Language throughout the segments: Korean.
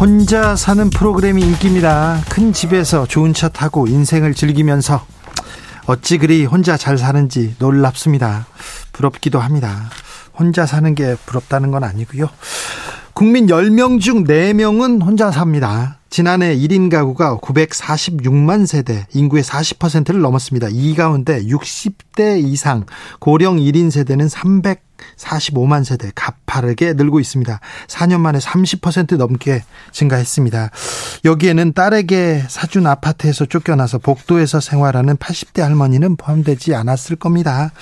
혼자 사는 프로그램이 인기입니다. 큰 집에서 좋은 차 타고 인생을 즐기면서 어찌 그리 혼자 잘 사는지 놀랍습니다. 부럽기도 합니다. 혼자 사는 게 부럽다는 건 아니고요. 국민 10명 중 4명은 혼자 삽니다. 지난해 1인 가구가 946만 세대, 인구의 40%를 넘었습니다. 이 가운데 60대 이상 고령 1인 세대는 345만 세대 가파르게 늘고 있습니다. 4년 만에 30% 넘게 증가했습니다. 여기에는 딸에게 사준 아파트에서 쫓겨나서 복도에서 생활하는 80대 할머니는 포함되지 않았을 겁니다.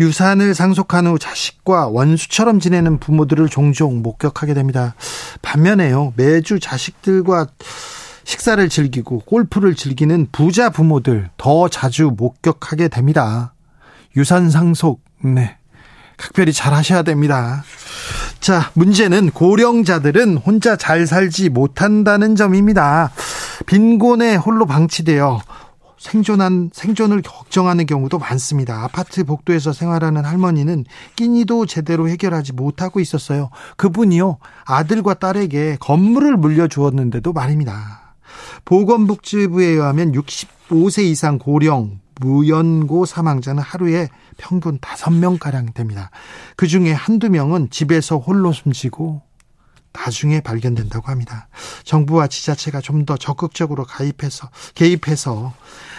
유산을 상속한 후 자식과 원수처럼 지내는 부모들을 종종 목격하게 됩니다. 반면에요, 매주 자식들과 식사를 즐기고 골프를 즐기는 부자 부모들 더 자주 목격하게 됩니다. 유산 상속, 네. 각별히 잘 하셔야 됩니다. 자, 문제는 고령자들은 혼자 잘 살지 못한다는 점입니다. 빈곤에 홀로 방치되어 생존한 생존을 걱정하는 경우도 많습니다. 아파트 복도에서 생활하는 할머니는 끼니도 제대로 해결하지 못하고 있었어요. 그분이요 아들과 딸에게 건물을 물려주었는데도 말입니다. 보건복지부에 의하면 65세 이상 고령 무연고 사망자는 하루에 평균 5명가량 됩니다. 그 중에 한두 명은 집에서 홀로 숨지고 나중에 발견된다고 합니다. 정부와 지자체가 좀 더 적극적으로 가입해서, 개입해서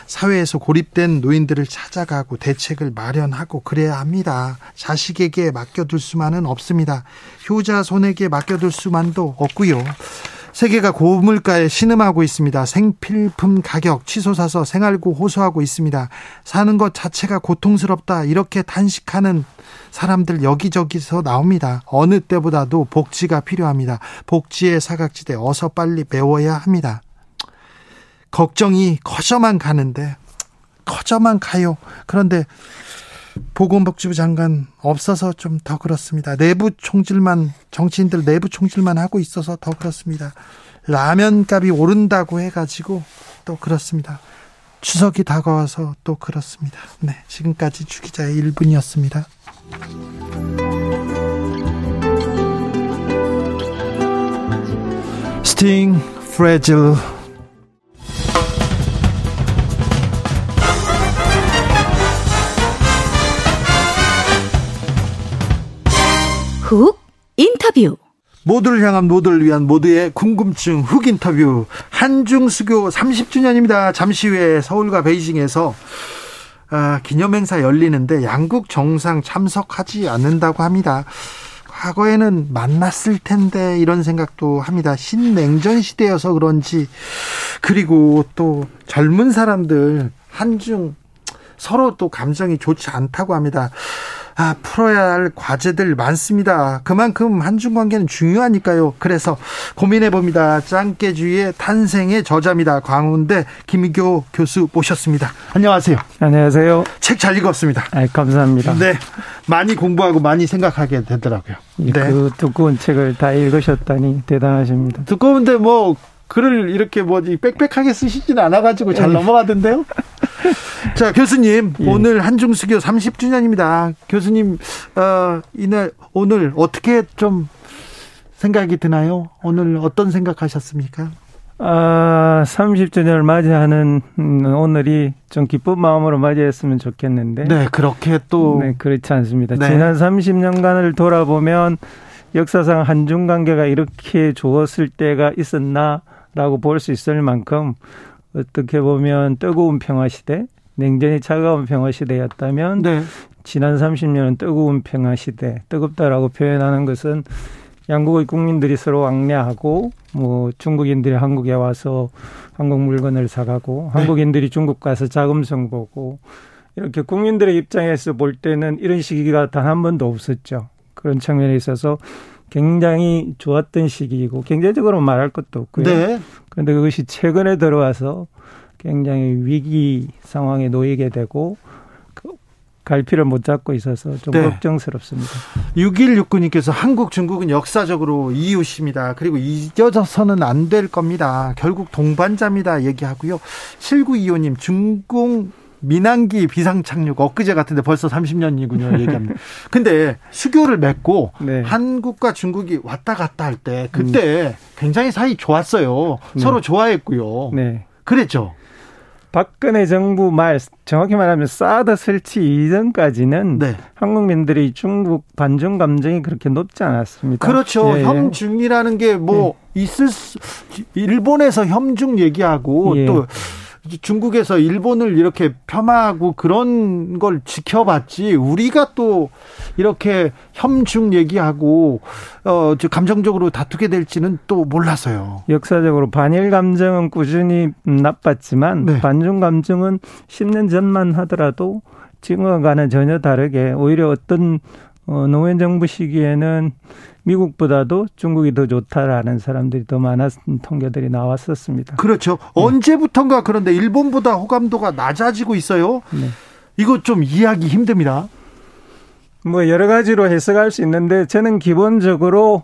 사회에서 고립된 노인들을 찾아가고 대책을 마련하고 그래야 합니다. 자식에게 맡겨둘 수만은 없습니다. 효자 손에게 맡겨둘 수만도 없고요. 세계가 고물가에 신음하고 있습니다. 생필품 가격 치솟아서 생활고 호소하고 있습니다. 사는 것 자체가 고통스럽다. 이렇게 단식하는 사람들 여기저기서 나옵니다. 어느 때보다도 복지가 필요합니다. 복지의 사각지대 어서 빨리 메워야 합니다. 걱정이 커져만 가는데 커져만 가요. 그런데 보건복지부 장관 없어서 좀 더 그렇습니다. 내부 총질만 정치인들 내부 총질만 하고 있어서 더 그렇습니다. 라면 값이 오른다고 해가지고 또 그렇습니다. 추석이 다가와서 또 그렇습니다. 네, 지금까지 주기자의 1분이었습니다. 스팅 프레즐 훅 인터뷰 모두를 향한 모두를 위한 모두의 궁금증 훅 인터뷰 한중 수교 30주년입니다. 잠시 후에 서울과 베이징에서 아, 기념행사 열리는데 양국 정상 참석하지 않는다고 합니다. 과거에는 만났을 텐데 이런 생각도 합니다. 신냉전 시대여서 그런지 그리고 또 젊은 사람들 한중 서로 또 감정이 좋지 않다고 합니다. 아, 풀어야 할 과제들 많습니다. 그만큼 한중 관계는 중요하니까요. 그래서 고민해 봅니다. 짱깨주의의 탄생의 저자입니다. 광운대 김희교 교수 모셨습니다. 안녕하세요. 안녕하세요. 책 잘 읽었습니다. 아, 감사합니다. 네. 많이 공부하고 많이 생각하게 되더라고요. 네. 그 두꺼운 책을 다 읽으셨다니 대단하십니다. 두꺼운데 뭐 글을 이렇게 뭐지 빽빽하게 쓰시진 않아가지고 잘 네. 넘어가던데요. 자 교수님 예. 오늘 한중수교 30주년입니다. 교수님 어, 이날 오늘 어떻게 좀 생각이 드나요? 오늘 어떤 생각하셨습니까? 아, 30주년을 맞이하는 오늘이 좀 기쁜 마음으로 맞이했으면 좋겠는데. 네, 그렇게 또. 네, 그렇지 않습니다. 네. 지난 30년간을 돌아보면 역사상 한중 관계가 이렇게 좋았을 때가 있었나 라고 볼 수 있을 만큼 어떻게 보면 뜨거운 평화 시대, 냉전이 차가운 평화 시대였다면 네. 지난 30년은 뜨거운 평화 시대, 뜨겁다라고 표현하는 것은 양국의 국민들이 서로 왕래하고 뭐 중국인들이 한국에 와서 한국 물건을 사가고 네. 한국인들이 중국 가서 자금성 보고 이렇게 국민들의 입장에서 볼 때는 이런 시기가 단 한 번도 없었죠. 그런 측면에 있어서 굉장히 좋았던 시기이고 경제적으로 말할 것도 없고요. 네. 그런데 그것이 최근에 들어와서 굉장히 위기 상황에 놓이게 되고 갈피를 못 잡고 있어서 좀 네. 걱정스럽습니다. 6169님께서 한국 중국은 역사적으로 이웃입니다. 그리고 잊어져서는 안 될 겁니다. 결국 동반자입니다. 얘기하고요. 7925님 중공 민항기 비상착륙 엊그제 같은데 벌써 30년이군요. 얘기합니다. 근데 수교를 맺고 네. 한국과 중국이 왔다 갔다 할 때 그때 음. 굉장히 사이 좋았어요. 네. 서로 좋아했고요. 네. 그랬죠. 박근혜 정부 말 정확히 말하면 사드 설치 이전까지는 네. 한국민들이 중국 반중 감정이 그렇게 높지 않았습니다. 그렇죠. 예, 예. 혐중이라는 게뭐 예. 있을 수 일본에서 혐중 얘기하고 예. 또 중국에서 일본을 이렇게 폄하하고 그런 걸 지켜봤지 우리가 또 이렇게 혐중 얘기하고 어 감정적으로 다투게 될지는 또 몰랐어요. 역사적으로 반일 감정은 꾸준히 나빴지만 네. 반중 감정은 10년 전만 하더라도 지금과는 전혀 다르게 오히려 어떤 어 노무현 정부 시기에는 미국보다도 중국이 더 좋다라는 사람들이 더 많았던 통계들이 나왔었습니다. 그렇죠. 네. 언제부턴가 그런데 일본보다 호감도가 낮아지고 있어요. 네. 이거 좀 이해하기 힘듭니다. 뭐 여러 가지로 해석할 수 있는데 저는 기본적으로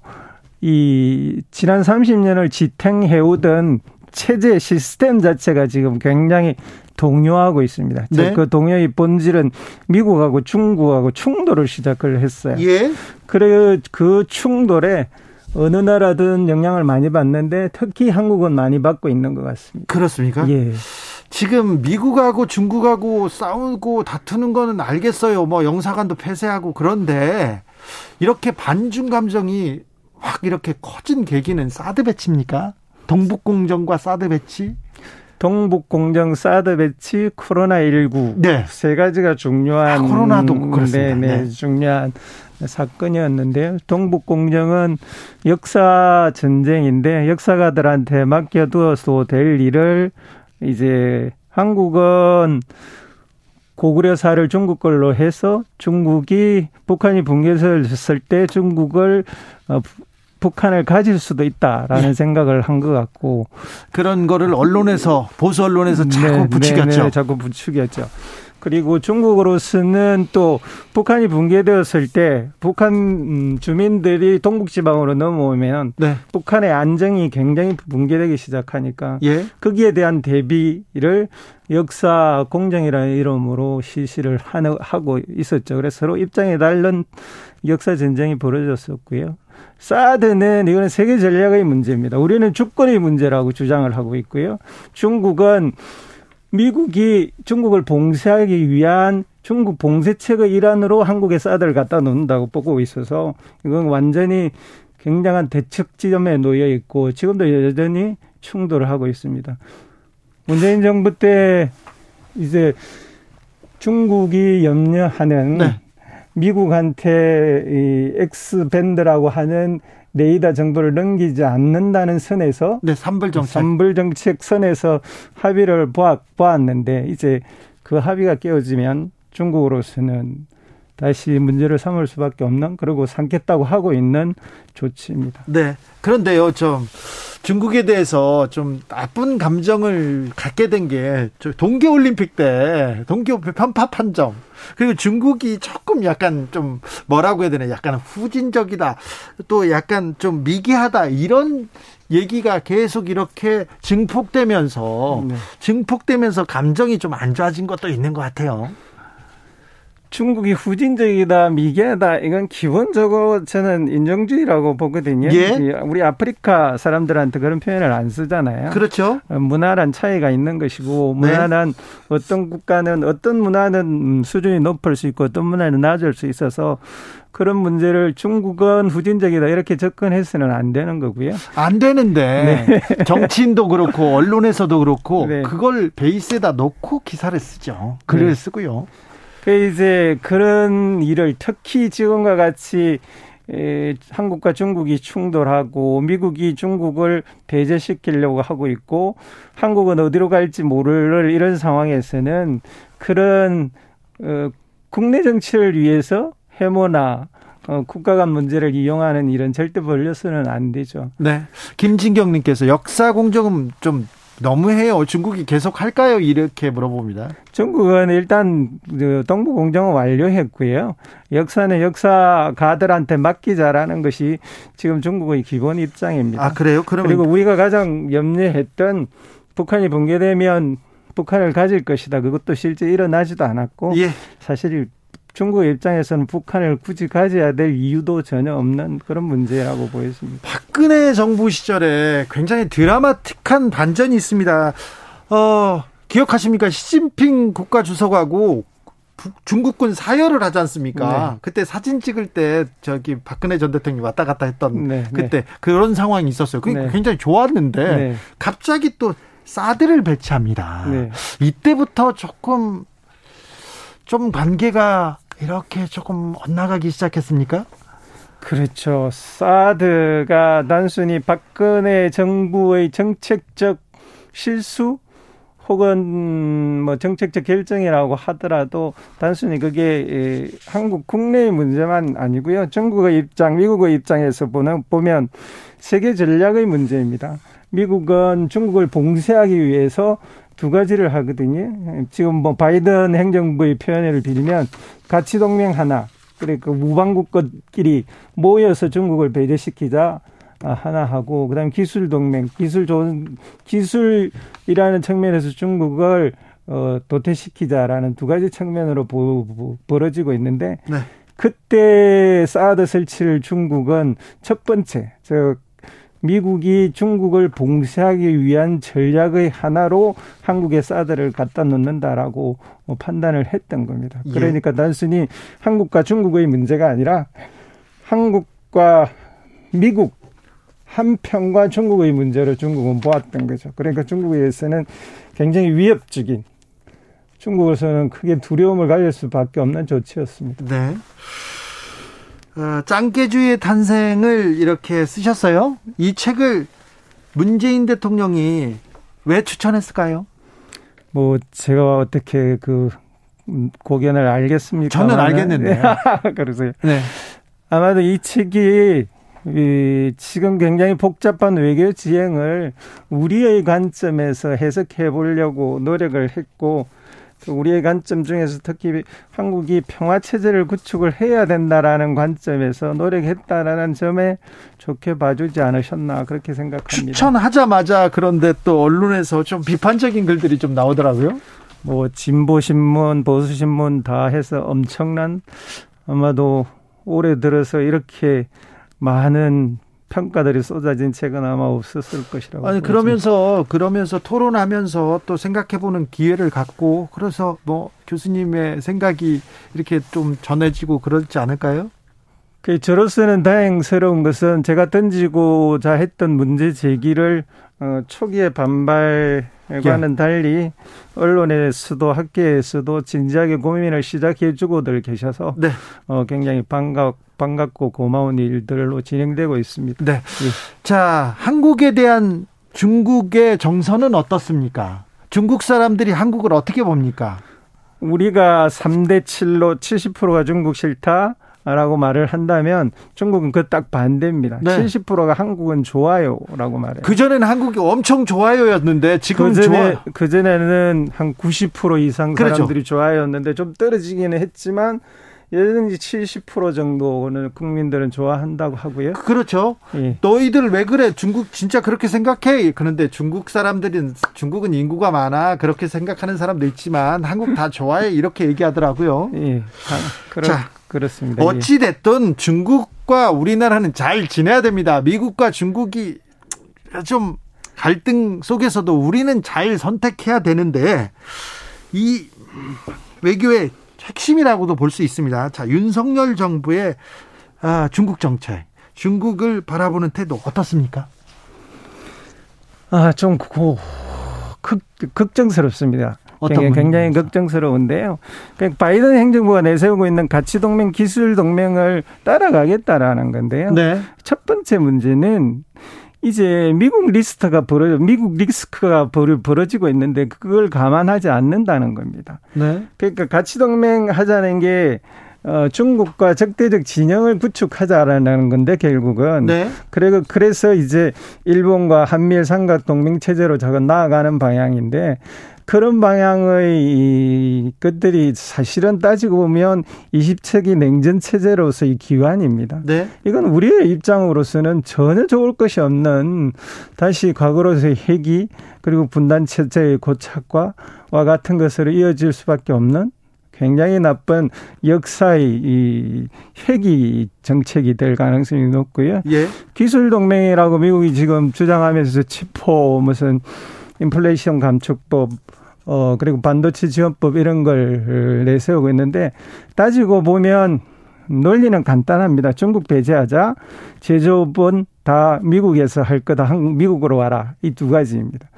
이 지난 30년을 지탱해 오던 체제 시스템 자체가 지금 굉장히 동요하고 있습니다. 네. 그 동요의 본질은 미국하고 중국하고 충돌을 시작을 했어요. 예. 그래 그 충돌에 어느 나라든 영향을 많이 받는데 특히 한국은 많이 받고 있는 것 같습니다. 그렇습니까? 예. 지금 미국하고 중국하고 싸우고 다투는 거는 알겠어요. 뭐 영사관도 폐쇄하고 그런데 이렇게 반중 감정이 확 이렇게 커진 계기는 사드 배치입니까? 동북공정과 사드 배치? 동북공정 사드 배치 코로나19 네. 세 가지가 중요한 아, 코로나도 그렇습니다. 네, 네, 네. 중요한 사건이었는데요. 동북공정은 역사 전쟁인데 역사가들한테 맡겨두어서 될 일을 이제 한국은 고구려사를 중국 걸로 해서 중국이 북한이 붕괴했을 때 중국을 어, 북한을 가질 수도 있다라는 네. 생각을 한 것 같고 그런 거를 언론에서 보수 언론에서 자꾸 네, 부추겼죠. 네, 네, 자꾸 부추겼죠. 그리고 중국으로서는 또 북한이 붕괴되었을 때 북한 음, 주민들이 동북지방으로 넘어오면 네. 북한의 안정이 굉장히 붕괴되기 시작하니까 예. 거기에 대한 대비를 역사 공정이라는 이름으로 실시를 하고 있었죠. 그래서 서로 입장이 다른 역사 전쟁이 벌어졌었고요. 사드는 이거는 세계 전략의 문제입니다. 우리는 주권의 문제라고 주장을 하고 있고요. 중국은 미국이 중국을 봉쇄하기 위한 중국 봉쇄책의 일환으로 한국에 사드를 갖다 놓는다고 보고 있어서 이건 완전히 굉장한 대척 지점에 놓여 있고 지금도 여전히 충돌을 하고 있습니다. 문재인 정부 때 이제 중국이 염려하는 네. 미국한테 이 X 밴드라고 하는 레이더 정도를 넘기지 않는다는 선에서 네, 삼불 정책. 삼불 정책 선에서 합의를 보았, 보았는데 이제 그 합의가 깨어지면 중국으로서는 다시 문제를 삼을 수밖에 없는 그리고 삼겠다고 하고 있는 조치입니다. 네. 그런데요, 좀 중국에 대해서 좀 나쁜 감정을 갖게 된 게 동계 올림픽 때 동계 편파판 점 그리고 중국이 조금 약간 좀 뭐라고 해야 되나 약간 후진적이다 또 약간 좀 미개하다 이런 얘기가 계속 이렇게 증폭되면서 네. 증폭되면서 감정이 좀 안 좋아진 것도 있는 것 같아요. 중국이 후진적이다, 미개하다, 이건 기본적으로 저는 인종주의라고 보거든요. 예? 우리 아프리카 사람들한테 그런 표현을 안 쓰잖아요. 그렇죠. 어, 문화란 차이가 있는 것이고, 네. 문화란 네. 어떤 국가는 어떤 문화는 수준이 높을 수 있고, 어떤 문화는 낮을 수 있어서 그런 문제를 중국은 후진적이다 이렇게 접근해서는 안 되는 거고요. 안 되는데 네. 정치인도 그렇고 언론에서도 그렇고 네. 그걸 베이스에다 놓고 기사를 쓰죠. 글을 네. 쓰고요. 그 이제 그런 일을 특히 지금과 같이 에, 한국과 중국이 충돌하고 미국이 중국을 배제시키려고 하고 있고 한국은 어디로 갈지 모를 이런 상황에서는 그런 어, 국내 정치를 위해서 해모나 어, 국가 간 문제를 이용하는 일은 절대 벌려서는 안 되죠. 네. 김진경님께서 역사 공정은 좀 너무해요. 중국이 계속 할까요? 이렇게 물어봅니다. 중국은 일단 그 동부 공정은 완료했고요. 역사는 역사가들한테 맡기자라는 것이 지금 중국의 기본 입장입니다. 아 그래요? 그러면 그리고 우리가 가장 염려했던 북한이 붕괴되면 북한을 가질 것이다. 그것도 실제 일어나지도 않았고 예. 사실 중국 입장에서는 북한을 굳이 가져야 될 이유도 전혀 없는 그런 문제라고 보였습니다. 박근혜 정부 시절에 굉장히 드라마틱한 반전이 있습니다. 어, 기억하십니까? 시진핑 국가주석하고 중국군 사열을 하지 않습니까? 네. 그때 사진 찍을 때 저기 박근혜 전 대통령이 왔다 갔다 했던 네, 네. 그때 네. 그런 상황이 있었어요. 그게 네. 굉장히 좋았는데 네. 갑자기 또 사드를 배치합니다. 이때부터 조금 좀 관계가 이렇게 조금 엇나가기 시작했습니까? 그렇죠. 사드가 단순히 박근혜 정부의 정책적 실수 혹은 뭐 정책적 결정이라고 하더라도 단순히 그게 한국 국내의 문제만 아니고요. 중국의 입장, 미국의 입장에서 보는 보면 세계 전략의 문제입니다. 미국은 중국을 봉쇄하기 위해서 두 가지를 하거든요. 지금 뭐 바이든 행정부의 표현을 빌리면 가치 동맹 하나, 그러니까 무방국끼리 모여서 중국을 배제시키자 하나 하고 그다음 기술 동맹, 기술 좋은 기술이라는 측면에서 중국을 어 도태시키자라는 두 가지 측면으로 보, 벌어지고 있는데 네. 그때 사드 설치를 중국은 첫 번째 저 미국이 중국을 봉쇄하기 위한 전략의 하나로 한국에 사드를 갖다 놓는다라고 뭐 판단을 했던 겁니다. 예. 그러니까 단순히 한국과 중국의 문제가 아니라 한국과 미국 한편과 중국의 문제로 중국은 보았던 거죠. 그러니까 중국에서는 굉장히 위협적인 중국에서는 크게 두려움을 가질 수밖에 없는 조치였습니다. 네. 어, 짱깨주의 탄생을 이렇게 쓰셨어요. 이 책을 문재인 대통령이 왜 추천했을까요? 뭐 제가 어떻게 그 고견을 알겠습니까? 저는 알겠는데. 그러세요. 네. 아마도 이 책이 이 지금 굉장히 복잡한 외교 지행을 우리의 관점에서 해석해 보려고 노력을 했고 우리의 관점 중에서 특히 한국이 평화 체제를 구축을 해야 된다라는 관점에서 노력했다라는 점에 좋게 봐주지 않으셨나 그렇게 생각합니다. 추천하자마자 그런데 또 언론에서 좀 비판적인 글들이 좀 나오더라고요. 뭐 진보 신문, 보수 신문 다 해서 엄청난 아마도 올해 들어서 이렇게 많은 평가들이 쏟아진 책은 아마 없었을 것이라고. 아니 그러면서 그러면서 토론하면서 또 생각해보는 기회를 갖고 그래서 뭐 교수님의 생각이 이렇게 좀 전해지고 그렇지 않을까요? 그 저로서는 다행스러운 것은 제가 던지고자 했던 문제 제기를 어, 초기에 반발과는 예. 달리 언론에서도 학계에서도 진지하게 고민을 시작해주고들 계셔서 네. 어, 굉장히 반갑 반갑고 고마운 일들로 진행되고 있습니다. 네. 예. 자, 한국에 대한 중국의 정서는 어떻습니까? 중국 사람들이 한국을 어떻게 봅니까? 우리가 3대 7로 70%가 중국 싫다. 라고 말을 한다면 중국은 그 딱 반대입니다. 네. 70%가 한국은 좋아요라고 말해요. 그전에는 한국이 엄청 좋아요였는데 지금 그전에, 좋아. 그전에는 한 90% 이상 사람들이 그렇죠. 좋아요였는데 좀 떨어지기는 했지만 예든지 70% 정도는 국민들은 좋아한다고 하고요. 그렇죠. 예. 너희들 왜 그래? 중국 진짜 그렇게 생각해? 그런데 중국 사람들은 중국은 인구가 많아 그렇게 생각하는 사람도 있지만 한국 다 좋아해 이렇게 얘기하더라고요. 예. 아, 그렇, 자, 그렇습니다. 어찌 됐든 중국과 우리나라는 잘 지내야 됩니다. 미국과 중국이 좀 갈등 속에서도 우리는 잘 선택해야 되는데 이 외교의 핵심이라고도 볼 수 있습니다. 자, 윤석열 정부의 아, 중국 정책, 중국을 바라보는 태도 어떻습니까? 아, 좀 고, 극, 걱정스럽습니다. 굉장히, 굉장히 걱정스러운데요. 그러니까 바이든 행정부가 내세우고 있는 가치 동맹, 기술 동맹을 따라가겠다라는 건데요. 네. 첫 번째 문제는 이제 미국 리스트가 벌어 미국 리스크가 벌어, 지고 있는데 그걸 감안하지 않는다는 겁니다. 네. 그러니까 가치 동맹 하자는 게 어, 중국과 적대적 진영을 구축하자라는 건데 결국은 네. 그리고 그래서 이제 일본과 한미일 삼각 동맹 체제로 저거 나아가는 방향인데 그런 방향의 이 것들이 사실은 따지고 보면 20세기 냉전 체제로서의 기환입니다. 네. 이건 우리의 입장으로서는 전혀 좋을 것이 없는 다시 과거로서의 핵이 그리고 분단 체제의 고착과와 같은 것으로 이어질 수밖에 없는 굉장히 나쁜 역사의 이 회기 정책이 될 가능성이 높고요. 예. 기술 동맹이라고 미국이 지금 주장하면서 치포 무슨 인플레이션 감축법 어 그리고 반도체 지원법 이런 걸 내세우고 있는데 따지고 보면 논리는 간단합니다. 중국 배제하자. 제조업은 다 미국에서 할 거다. 미국으로 와라. 이 두 가지입니다.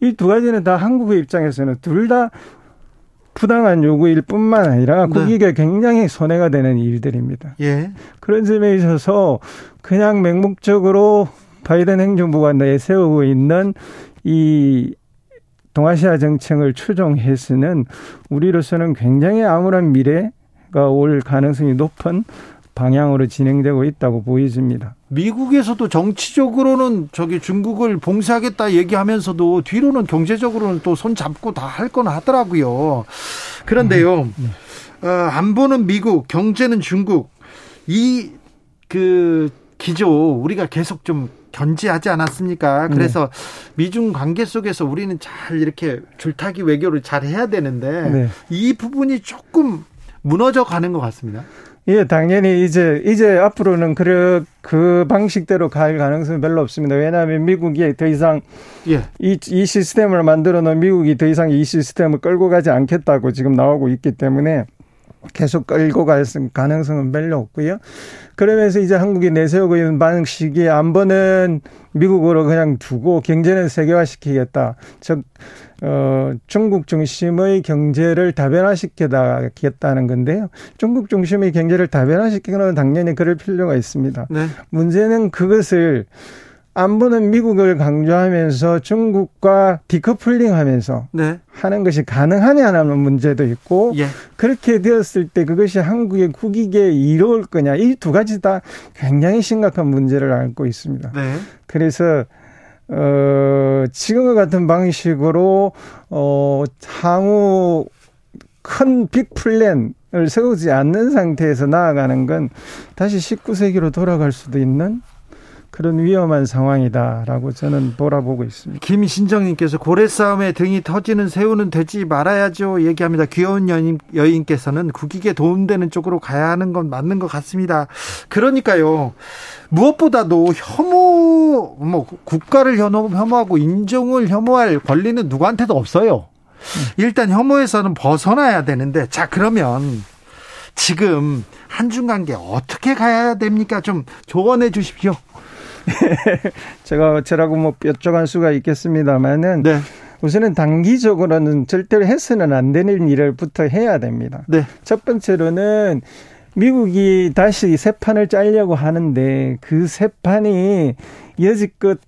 이 두 가지는 다 한국의 입장에서는 둘 다 부당한 요구일 뿐만 아니라 국익에 네. 굉장히 손해가 되는 일들입니다. 예. 그런 점에 있어서 그냥 맹목적으로 바이든 행정부가 내세우고 있는 이 동아시아 정책을 추종해서는 우리로서는 굉장히 암울한 미래가 올 가능성이 높은 방향으로 진행되고 있다고 보여집니다. 미국에서도 정치적으로는 저기 중국을 봉쇄하겠다 얘기하면서도 뒤로는 경제적으로는 또 손 잡고 다 할 건 하더라고요. 그런데요, 음, 네. 어, 안보는 미국, 경제는 중국. 이 그 기조 우리가 계속 좀 견지하지 않았습니까? 그래서 네. 미중 관계 속에서 우리는 잘 이렇게 줄타기 외교를 잘 해야 되는데 네. 이 부분이 조금 무너져 가는 것 같습니다. 예, 당연히 이제 이제 앞으로는 그, 그 방식대로 갈 가능성이 별로 없습니다. 왜냐하면 미국이 더 이상 예. 이, 이 시스템을 만들어 놓은 미국이 더 이상 이 시스템을 끌고 가지 않겠다고 지금 나오고 있기 때문에 계속 끌고 갈 가능성은 별로 없고요. 그러면서 이제 한국이 내세우고 있는 방식이 안보는 미국으로 그냥 두고 경제는 세계화시키겠다. 즉, 어, 중국 중심의 경제를 다변화시키겠다는 건데요. 중국 중심의 경제를 다변화시키는 당연히 그럴 필요가 있습니다. 네. 문제는 그것을 안보는 미국을 강조하면서 중국과 디커플링 하면서 네. 하는 것이 가능하냐는 문제도 있고 예. 그렇게 되었을 때 그것이 한국의 국익에 이로울 거냐 이 두 가지 다 굉장히 심각한 문제를 안고 있습니다. 네. 그래서 어 지금과 같은 방식으로 어 향후 큰 빅 플랜 을 세우지 않는 상태에서 나아가는 건 다시 19세기로 돌아갈 수도 있는 그런 위험한 상황이다라고 저는 돌아보고 있습니다. 김신정님께서 고래 싸움에 등이 터지는 새우는 되지 말아야죠 얘기합니다. 귀여운 여인, 여인께서는 국익에 도움되는 쪽으로 가야 하는 건 맞는 것 같습니다. 그러니까요. 무엇보다도 혐오, 뭐 국가를 혐오, 혐오하고 인종을 혐오할 권리는 누구한테도 없어요. 일단 혐오에서는 벗어나야 되는데 자 그러면 지금 한중 관계 어떻게 가야 됩니까? 좀 조언해 주십시오. 제가 어쩌라고 뭐 여쭤갈 수가 있겠습니다만은 네. 우선은 단기적으로는 절대로 해서는 안 되는 일을부터 해야 됩니다. 네. 첫 번째로는 미국이 다시 새 판을 짜려고 하는데 그새 판이 여지껏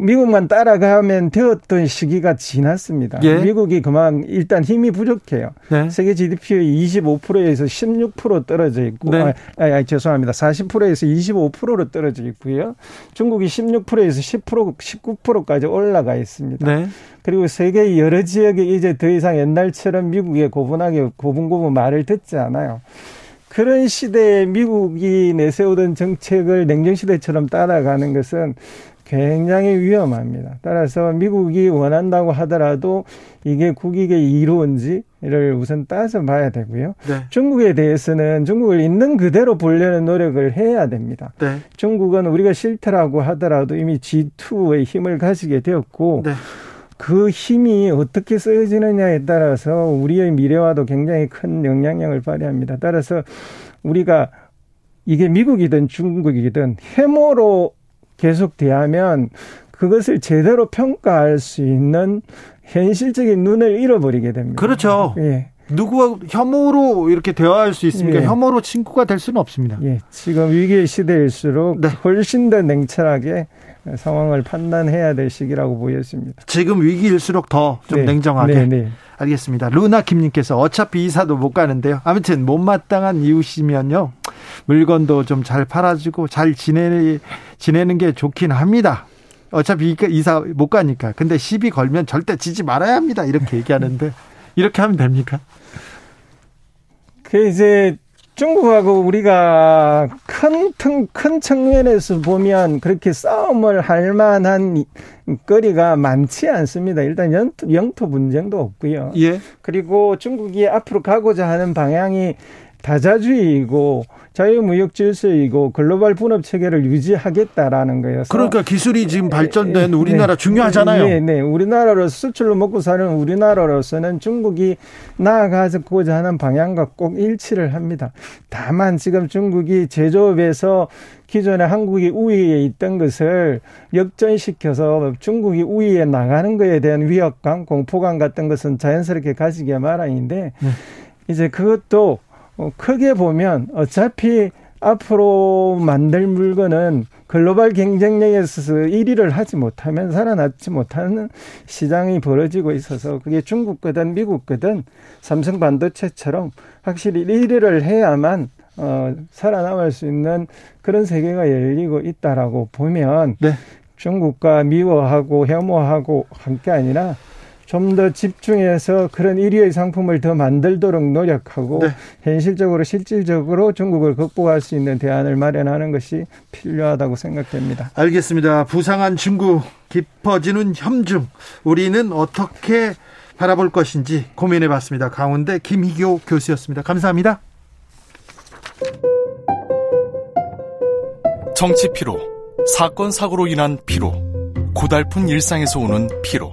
미국만 따라가면 되었던 시기가 지났습니다. 예. 미국이 그만 일단 힘이 부족해요. 네. 세계 GDP의 25%에서 16% 떨어져 있고, 네. 아, 아, 죄송합니다. 40%에서 25%로 떨어져 있고요. 중국이 16%에서 10% 19%까지 올라가 있습니다. 네. 그리고 세계 여러 지역에 이제 더 이상 옛날처럼 미국에 고분하게 고분고분 말을 듣지 않아요. 그런 시대에 미국이 내세우던 정책을 냉정시대처럼 따라가는 것은 굉장히 위험합니다. 따라서 미국이 원한다고 하더라도 이게 국익에 이루어진지를 우선 따져 봐야 되고요. 네. 중국에 대해서는 중국을 있는 그대로 보려는 노력을 해야 됩니다. 네. 중국은 우리가 싫더라고 하더라도 이미 G2의 힘을 가지게 되었고 네. 그 힘이 어떻게 쓰여지느냐에 따라서 우리의 미래와도 굉장히 큰 영향력을 발휘합니다. 따라서 우리가 이게 미국이든 중국이든 해모로 계속 대하면 그것을 제대로 평가할 수 있는 현실적인 눈을 잃어버리게 됩니다. 그렇죠. 예. 누구와 혐오로 이렇게 대화할 수 있습니까? 예. 혐오로 친구가 될 수는 없습니다. 예. 지금 위기의 시대일수록 네. 훨씬 더 냉철하게 상황을 판단해야 될 시기라고 보여집니다. 지금 위기일수록 더좀 네. 냉정하게. 네, 네. 알겠습니다. 루나 김님께서 어차피 이사도 못 가는데요. 아무튼 못마땅한 이웃이면요. 물건도 좀 잘 팔아주고 잘 지내, 지내는 게 좋긴 합니다. 어차피 이사 못 가니까. 근데 시비 걸면 절대 지지 말아야 합니다. 이렇게 얘기하는데 이렇게 하면 됩니까? 그 이제 중국하고 우리가 큰, 큰 측면에서 보면 그렇게 싸움을 할 만한 거리가 많지 않습니다. 일단 영토, 영토 분쟁도 없고요. 예. 그리고 중국이 앞으로 가고자 하는 방향이 다자주의이고 자유무역 질서이고 글로벌 분업 체계를 유지하겠다라는 거여서 그러니까 기술이 지금 발전된 네, 우리나라 네, 중요하잖아요. 네, 네. 우리나라로 수출로 먹고 사는 우리나라로서는 중국이 나아가고자 하는 방향과 꼭 일치를 합니다. 다만 지금 중국이 제조업에서 기존에 한국이 우위에 있던 것을 역전시켜서 중국이 우위에 나가는 것에 대한 위협감, 공포감 같은 것은 자연스럽게 가지게 마련인데 네. 이제 그것도 어, 크게 보면 어차피 앞으로 만들 물건은 글로벌 경쟁력에서 1위를 하지 못하면 살아남지 못하는 시장이 벌어지고 있어서 그게 중국 거든 미국 거든 삼성 반도체처럼 확실히 1위를 해야만 어, 살아남을 수 있는 그런 세계가 열리고 있다라고 보면 네. 중국과 미워하고 혐오하고 한 게 아니라 좀 더 집중해서 그런 1위의 상품을 더 만들도록 노력하고 네. 현실적으로 실질적으로 중국을 극복할 수 있는 대안을 마련하는 것이 필요하다고 생각됩니다. 알겠습니다. 부상한 중국 깊어지는 혐중 우리는 어떻게 바라볼 것인지 고민해 봤습니다. 강원대 김희교 교수였습니다. 감사합니다. 정치 피로, 사건 사고로 인한 피로, 고달픈 일상에서 오는 피로.